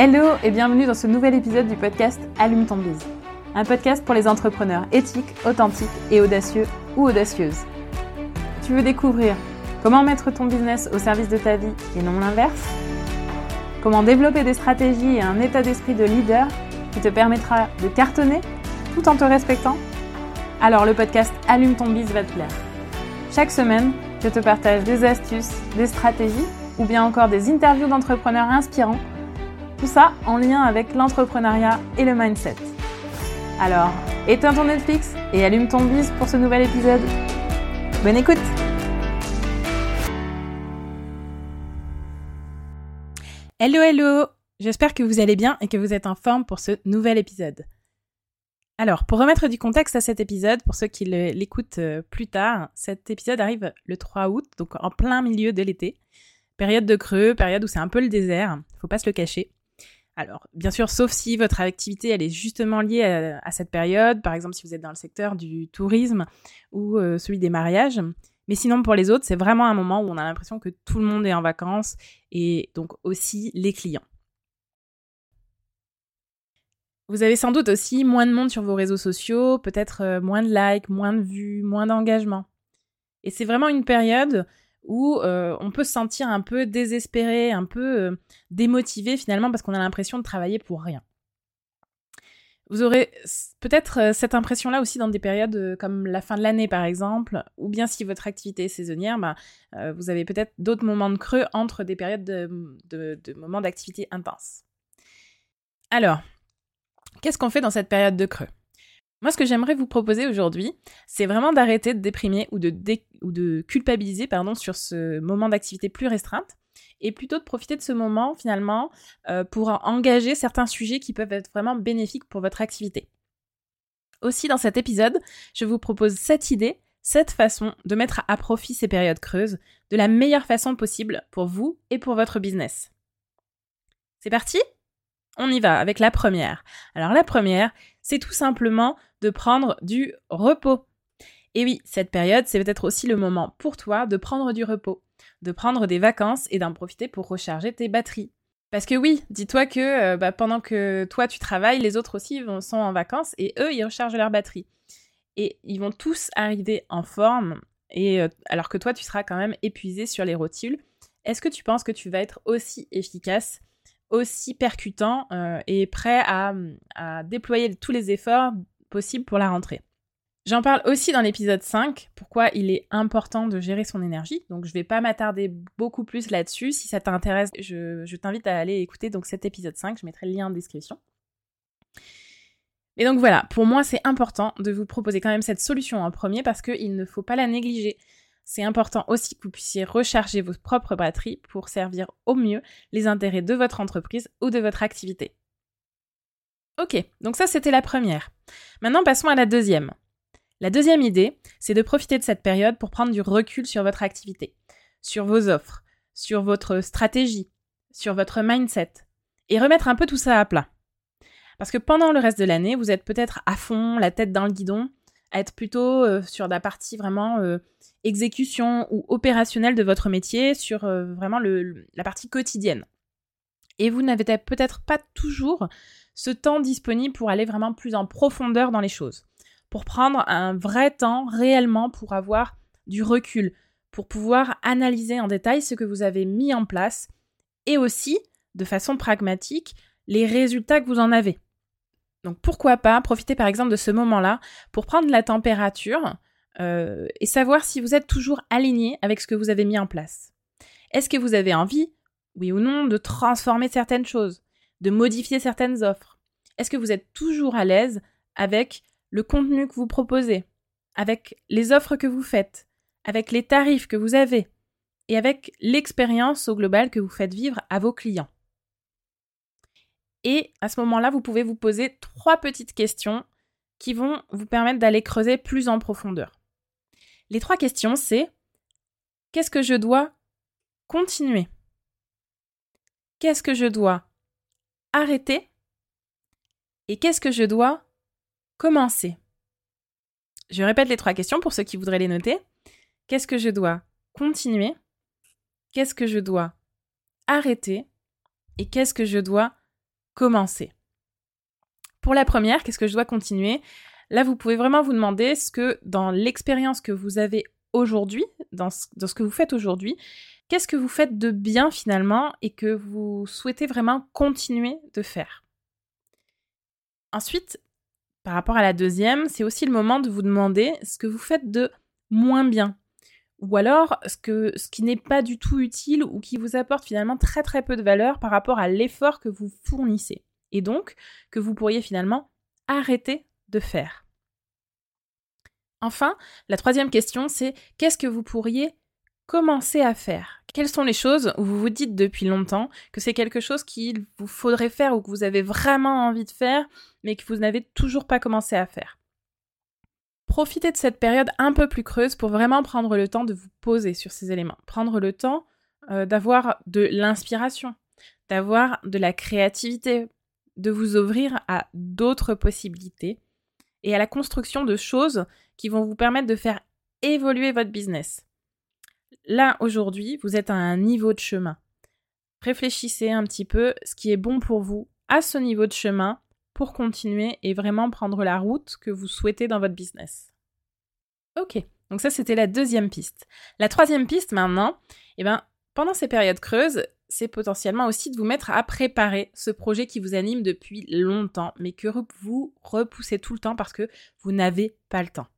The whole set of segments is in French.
Hello et bienvenue dans ce nouvel épisode du podcast Allume ton bise. Un podcast pour les entrepreneurs éthiques, authentiques et audacieux ou audacieuses. Tu veux découvrir comment mettre ton business au service de ta vie et non l'inverse? Comment développer des stratégies et un état d'esprit de leader qui te permettra de cartonner tout en te respectant? Alors le podcast Allume ton bise va te plaire. Chaque semaine, je te partage des astuces, des stratégies ou bien encore des interviews d'entrepreneurs inspirants. Tout ça en lien avec l'entrepreneuriat et le mindset. Alors, éteins ton Netflix et allume ton bise pour ce nouvel épisode. Bonne écoute Hello hello J'espère que vous allez bien et que vous êtes en forme pour ce nouvel épisode. Alors, pour remettre du contexte à cet épisode, pour ceux qui l'écoutent euh, plus tard, cet épisode arrive le 3 août, donc en plein milieu de l'été. Période de creux, période où c'est un peu le désert, faut pas se le cacher. Alors, bien sûr, sauf si votre activité elle est justement liée à, cette période, par exemple si vous êtes dans le secteur du tourisme ou euh, celui des mariages. Mais sinon, pour les autres, c'est vraiment un moment où on a l'impression que tout le monde est en vacances et donc aussi les clients. Vous avez sans doute aussi moins de monde sur vos réseaux sociaux, peut-être euh, moins de likes, moins de vues, moins d'engagement. Et c'est vraiment une période où euh, on peut se sentir un peu désespéré, un peu euh, démotivé finalement parce qu'on a l'impression de travailler pour rien. Vous aurez peut-être cette impression-là aussi dans des périodes comme la fin de l'année par exemple, ou bien si votre activité est saisonnière, bah, vous avez peut-être d'autres moments de creux entre des périodes de moments d'activité intense. Alors, Qu'est-ce qu'on fait dans cette période de creux? Moi, ce que j'aimerais vous proposer aujourd'hui, c'est vraiment d'arrêter de déprimer ou de, culpabiliser sur ce moment d'activité plus restreinte et plutôt de profiter de ce moment finalement euh, pour engager certains sujets qui peuvent être vraiment bénéfiques pour votre activité. Aussi, dans cet épisode, je vous propose cette idée, cette façon de mettre à profit ces périodes creuses de la meilleure façon possible pour vous et pour votre business. C'est parti? On y va avec la première. Alors la première, c'est tout simplement de prendre du repos. Et oui, cette période, c'est peut-être aussi le moment pour toi de prendre du repos, de prendre des vacances et d'en profiter pour recharger tes batteries. Parce que oui, dis-toi que euh, bah, pendant que toi tu travailles, les autres aussi sont en vacances et eux, ils rechargent leur batterie. Et ils vont tous arriver en forme, et euh, alors que toi, tu seras quand même épuisé sur les rotules. Est-ce que tu penses que tu vas être aussi efficace aussi percutant euh, et prêt à, déployer tous les efforts possibles pour la rentrée. J'en parle aussi dans l'épisode 5, pourquoi il est important de gérer son énergie. Donc je ne vais pas m'attarder beaucoup plus là-dessus. Si ça t'intéresse, je, t'invite à aller écouter donc cet épisode 5, je mettrai le lien en description. Et donc voilà, pour moi c'est important de vous proposer quand même cette solution en premier parce qu'il ne faut pas la négliger c'est important aussi que vous puissiez recharger vos propres batteries pour servir au mieux les intérêts de votre entreprise ou de votre activité. Ok, donc ça c'était la première. Maintenant passons à la deuxième. La deuxième idée, c'est de profiter de cette période pour prendre du recul sur votre activité, sur vos offres, sur votre stratégie, sur votre mindset, et remettre un peu tout ça à plat. Parce que pendant le reste de l'année, vous êtes peut-être à fond, la tête dans le guidon, être plutôt euh, sur la partie vraiment euh, exécution ou opérationnelle de votre métier, sur euh, vraiment la partie quotidienne. Et vous n'avez peut-être pas toujours ce temps disponible pour aller vraiment plus en profondeur dans les choses, pour prendre un vrai temps réellement pour avoir du recul, pour pouvoir analyser en détail ce que vous avez mis en place et aussi, de façon pragmatique, les résultats que vous en avez. Donc pourquoi pas profiter par exemple de ce moment-là pour prendre la température euh, et savoir si vous êtes toujours aligné avec ce que vous avez mis en place. Est-ce que vous avez envie, oui ou non, de transformer certaines choses, de modifier certaines offres? Est-ce que vous êtes toujours à l'aise avec le contenu que vous proposez, avec les offres que vous faites, avec les tarifs que vous avez et avec l'expérience au global que vous faites vivre à vos clients? Et à ce moment-là, vous pouvez vous poser trois petites questions qui vont vous permettre d'aller creuser plus en profondeur. Les trois questions, c'est qu'est-ce que je dois continuer? Qu'est-ce que je dois arrêter? Et qu'est-ce que je dois commencer? Je répète les trois questions pour ceux qui voudraient les noter. Qu'est-ce que je dois continuer? Qu'est-ce que je dois arrêter? Et qu'est-ce que je dois commencer. Pour la première, qu'est-ce que je dois continuer? Là, vous pouvez vraiment vous demander ce que dans l'expérience que vous avez aujourd'hui, dans dans ce que vous faites aujourd'hui, qu'est-ce que vous faites de bien finalement et que vous souhaitez vraiment continuer de faire? Ensuite, par rapport à la deuxième, c'est aussi le moment de vous demander ce que vous faites de moins bien. Ou alors ce, qui n'est pas du tout utile ou qui vous apporte finalement très très peu de valeur par rapport à l'effort que vous fournissez. Et donc que vous pourriez finalement arrêter de faire. Enfin, la troisième question, c'est qu'est-ce que vous pourriez commencer à faire? Quelles sont les choses où vous vous dites depuis longtemps que c'est quelque chose qu'il vous faudrait faire ou que vous avez vraiment envie de faire, mais que vous n'avez toujours pas commencé à faire? Profitez de cette période un peu plus creuse pour vraiment prendre le temps de vous poser sur ces éléments, prendre le temps euh, d'avoir de l'inspiration, d'avoir de la créativité, de vous ouvrir à d'autres possibilités et à la construction de choses qui vont vous permettre de faire évoluer votre business. Là, aujourd'hui, vous êtes à un niveau de chemin. Réfléchissez un petit peu ce qui est bon pour vous à ce niveau de chemin pour continuer et vraiment prendre la route que vous souhaitez dans votre business. Ok, donc ça c'était la deuxième piste. La troisième piste maintenant, eh ben, pendant ces périodes creuses, c'est potentiellement aussi de vous mettre à préparer ce projet qui vous anime depuis longtemps, mais que vous repoussez tout le temps parce que vous n'avez pas le temps.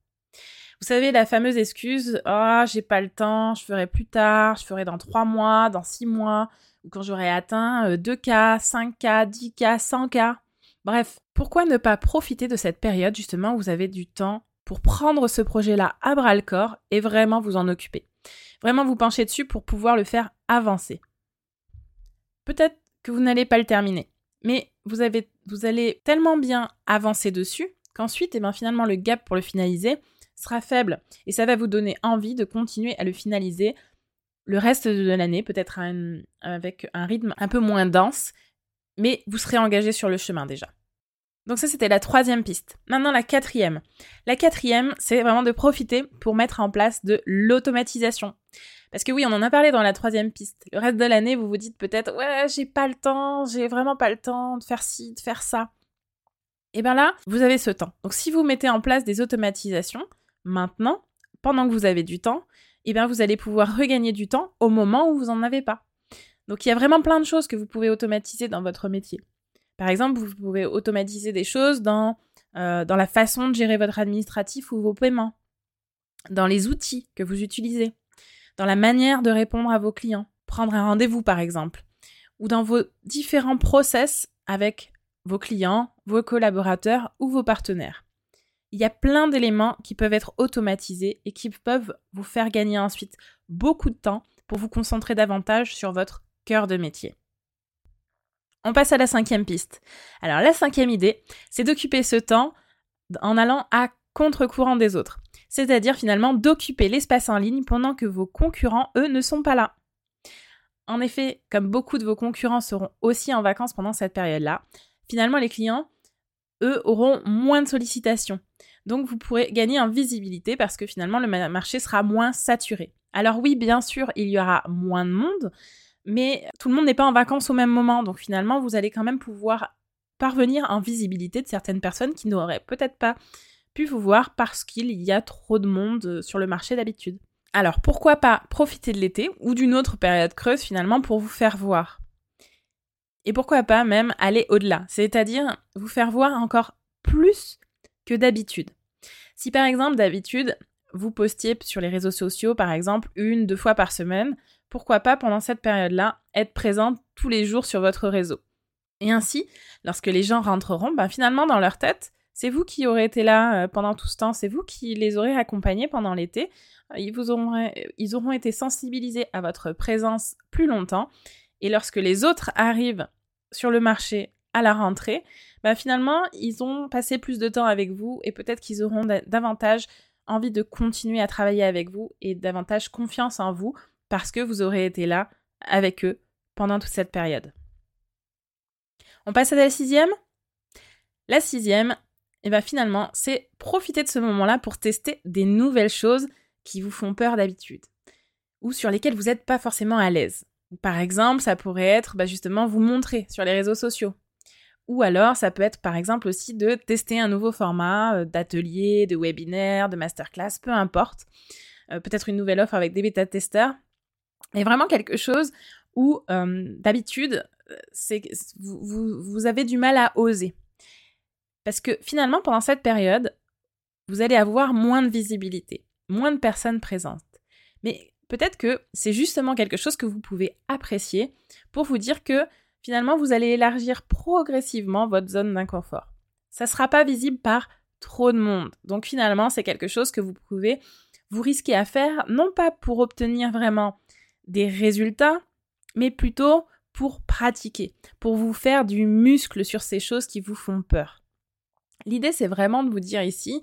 Vous savez, la fameuse excuse, ah, j'ai pas le temps, je ferai plus tard, je ferai dans trois mois, dans six mois, ou quand j'aurai atteint 2K, 5K, 10K, 100K. Bref, pourquoi ne pas profiter de cette période justement où vous avez du temps pour prendre ce projet-là à bras le corps et vraiment vous en occuper? Vraiment vous pencher dessus pour pouvoir le faire avancer. Peut-être que vous n'allez pas le terminer, mais vous, allez tellement bien avancer dessus qu'ensuite, eh ben, finalement, le gap pour le finaliser sera faible et ça va vous donner envie de continuer à le finaliser le reste de l'année, peut-être avec un rythme un peu moins dense, mais vous serez engagé sur le chemin déjà. Donc ça, c'était la troisième piste. Maintenant, la quatrième. La quatrième, c'est vraiment de profiter pour mettre en place de l'automatisation. Parce que oui, on en a parlé dans la troisième piste. Le reste de l'année, vous vous dites peut-être, ouais, j'ai pas le temps, j'ai vraiment pas le temps de faire ci, de faire ça. Et bien là, vous avez ce temps. Donc si vous mettez en place des automatisations, maintenant, pendant que vous avez du temps, et bien vous allez pouvoir regagner du temps au moment où vous n'en avez pas. Donc il y a vraiment plein de choses que vous pouvez automatiser dans votre métier. Par exemple, vous pouvez automatiser des choses dans, euh, dans la façon de gérer votre administratif ou vos paiements, dans les outils que vous utilisez, dans la manière de répondre à vos clients, prendre un rendez-vous par exemple, ou dans vos différents process avec vos clients, vos collaborateurs ou vos partenaires. Il y a plein d'éléments qui peuvent être automatisés et qui peuvent vous faire gagner ensuite beaucoup de temps pour vous concentrer davantage sur votre de métier. On passe à la cinquième piste. Alors la cinquième idée, c'est d'occuper ce temps en allant à contre-courant des autres c'est-à-dire finalement d'occuper l'espace en ligne pendant que vos concurrents, eux, ne sont pas là. En effet, comme beaucoup de vos concurrents seront aussi en vacances pendant cette période-là, finalement les clients, eux, auront moins de sollicitations. Donc vous pourrez gagner en visibilité parce que finalement le marché sera moins saturé. Alors oui, bien sûr, il y aura moins de monde, mais tout le monde n'est pas en vacances au même moment. Donc finalement, vous allez quand même pouvoir parvenir en visibilité de certaines personnes qui n'auraient peut-être pas pu vous voir parce qu'il y a trop de monde euh, sur le marché d'habitude. Alors pourquoi pas profiter de l'été ou d'une autre période creuse finalement pour vous faire voir? Et pourquoi pas même aller au-delà, c'est-à-dire vous faire voir encore plus que d'habitude. Si par exemple d'habitude vous postiez sur les réseaux sociaux par exemple une, deux fois par semaine, pourquoi pas pendant cette période-là être présente tous les jours sur votre réseau? Et ainsi, lorsque les gens rentreront, ben finalement dans leur tête, c'est vous qui aurez été là euh, pendant tout ce temps, c'est vous qui les aurez accompagnés pendant l'été. Euh, ils, auront, ils auront été sensibilisés à votre présence plus longtemps. Et lorsque les autres arrivent sur le marché à la rentrée, bah finalement, ils ont passé plus de temps avec vous et peut-être qu'ils auront davantage envie de continuer à travailler avec vous et davantage confiance en vous parce que vous aurez été là avec eux pendant toute cette période. On passe à la sixième La sixième, et bien finalement, c'est profiter de ce moment-là pour tester des nouvelles choses qui vous font peur d'habitude ou sur lesquelles vous n'êtes pas forcément à l'aise. Par exemple, ça pourrait être bah, justement vous montrer sur les réseaux sociaux Ou alors, ça peut être par exemple aussi de tester un nouveau format euh, d'atelier, de webinaire, de masterclass, peu importe. Euh, peut-être une nouvelle offre avec des bêta-testeurs. Et vraiment quelque chose où euh, d'habitude, vous, vous avez du mal à oser. Parce que finalement, pendant cette période, vous allez avoir moins de visibilité, moins de personnes présentes. Mais peut-être que c'est justement quelque chose que vous pouvez apprécier pour vous dire que finalement, vous allez élargir progressivement votre zone d'inconfort. Ça ne sera pas visible par trop de monde. Donc finalement, c'est quelque chose que vous pouvez vous risquer à faire, non pas pour obtenir vraiment des résultats, mais plutôt pour pratiquer, pour vous faire du muscle sur ces choses qui vous font peur. L'idée, c'est vraiment de vous dire ici,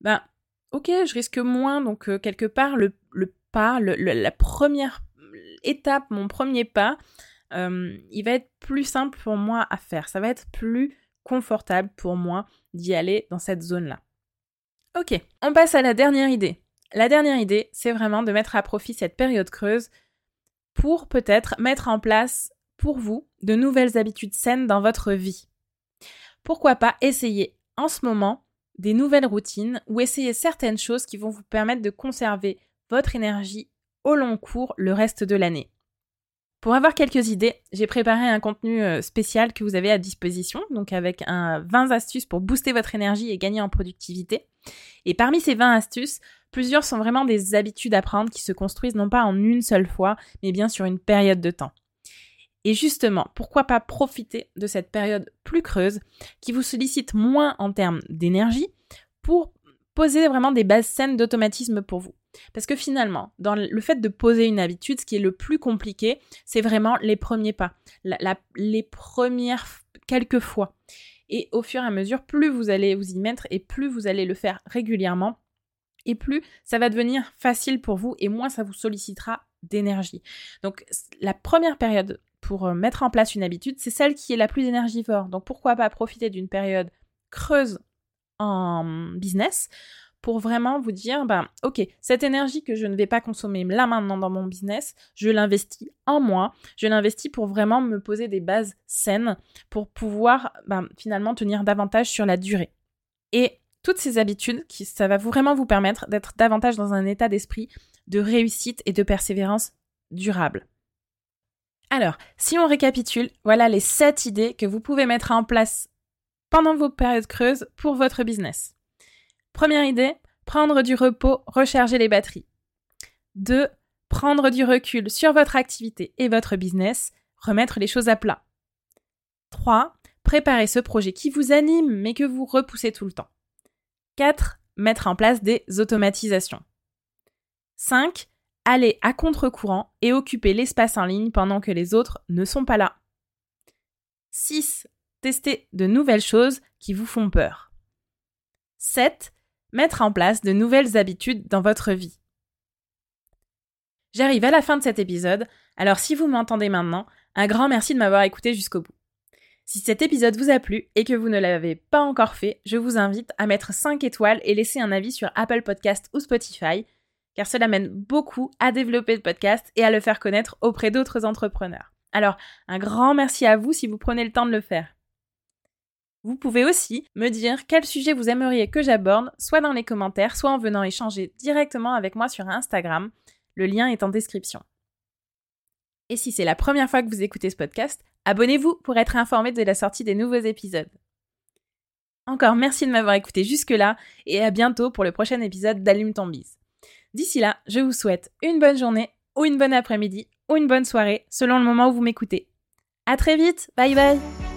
ben, ok, je risque moins, donc euh, quelque part, le, pas, la première étape, mon premier pas, euh, il va être plus simple pour moi à faire. Ça va être plus confortable pour moi d'y aller dans cette zone-là. Ok, on passe à la dernière idée. La dernière idée, c'est vraiment de mettre à profit cette période creuse pour peut-être mettre en place pour vous de nouvelles habitudes saines dans votre vie. Pourquoi pas essayer en ce moment des nouvelles routines ou essayer certaines choses qui vont vous permettre de conserver votre énergie au long cours le reste de l'année. Pour avoir quelques idées, j'ai préparé un contenu euh, spécial que vous avez à disposition, donc avec un 20 astuces pour booster votre énergie et gagner en productivité. Et parmi ces 20 astuces, plusieurs sont vraiment des habitudes à prendre qui se construisent non pas en une seule fois, mais bien sur une période de temps. Et justement, pourquoi pas profiter de cette période plus creuse qui vous sollicite moins en termes d'énergie pour poser vraiment des bases saines d'automatisme pour vous. Parce que finalement, dans le fait de poser une habitude, ce qui est le plus compliqué, c'est vraiment les premiers pas, les premières quelques fois. Et au fur et à mesure, plus vous allez vous y mettre et plus vous allez le faire régulièrement, et plus ça va devenir facile pour vous et moins ça vous sollicitera d'énergie. Donc la première période pour euh, mettre en place une habitude, c'est celle qui est la plus énergivore. Donc pourquoi pas profiter d'une période creuse en business pour vraiment vous dire, ben, ok, cette énergie que je ne vais pas consommer là maintenant dans mon business, je l'investis en moi, je l'investis pour vraiment me poser des bases saines, pour pouvoir ben, finalement tenir davantage sur la durée. Et toutes ces habitudes, ça va vraiment vous permettre d'être davantage dans un état d'esprit de réussite et de persévérance durable. Alors, si on récapitule, voilà les 7 idées que vous pouvez mettre en place pendant vos périodes creuses pour votre business. Première idée, prendre du repos, recharger les batteries. 2. Prendre du recul sur votre activité et votre business, remettre les choses à plat. 3. Préparer ce projet qui vous anime mais que vous repoussez tout le temps. 4. Mettre en place des automatisations. 5 aller à contre-courant et occuper l'espace en ligne pendant que les autres ne sont pas là. 6. Tester de nouvelles choses qui vous font peur. 7. Mettre en place de nouvelles habitudes dans votre vie. J'arrive à la fin de cet épisode, alors si vous m'entendez maintenant, un grand merci de m'avoir écouté jusqu'au bout. Si cet épisode vous a plu et que vous ne l'avez pas encore fait, je vous invite à mettre 5 étoiles et laisser un avis sur Apple Podcast ou Spotify car cela mène beaucoup à développer le podcast et à le faire connaître auprès d'autres entrepreneurs. Alors, un grand merci à vous si vous prenez le temps de le faire. Vous pouvez aussi me dire quel sujet vous aimeriez que j'aborde, soit dans les commentaires, soit en venant échanger directement avec moi sur Instagram. Le lien est en description. Et si c'est la première fois que vous écoutez ce podcast, abonnez-vous pour être informé de la sortie des nouveaux épisodes. Encore merci de m'avoir écouté jusque-là et à bientôt pour le prochain épisode d'Allume ton bise. D'ici là, je vous souhaite une bonne journée ou une bonne après-midi ou une bonne soirée selon le moment où vous m'écoutez. À très vite, bye bye